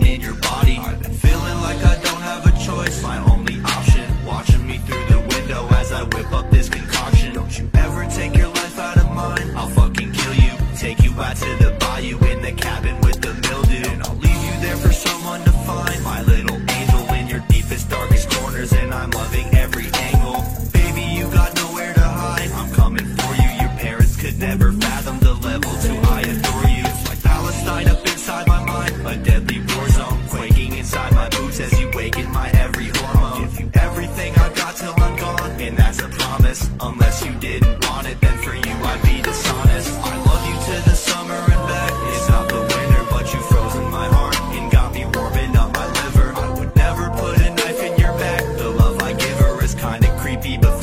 in your body. I've feeling like I don't have a choice. My only option, watching me through the window As I whip up this concoction. Don't you ever take your life out of mine. I'll fucking kill you. Take you out to the bayou in the cabin with the mildew. And I'll leave you there for someone to find. My little angel in your deepest, darkest corners. And I'm loving every angle. Baby, you got nowhere to hide. I'm coming for you, your parents could never fathom the level to I adore you. It's like Palestine up inside my mind. A deadly kinda creepy, but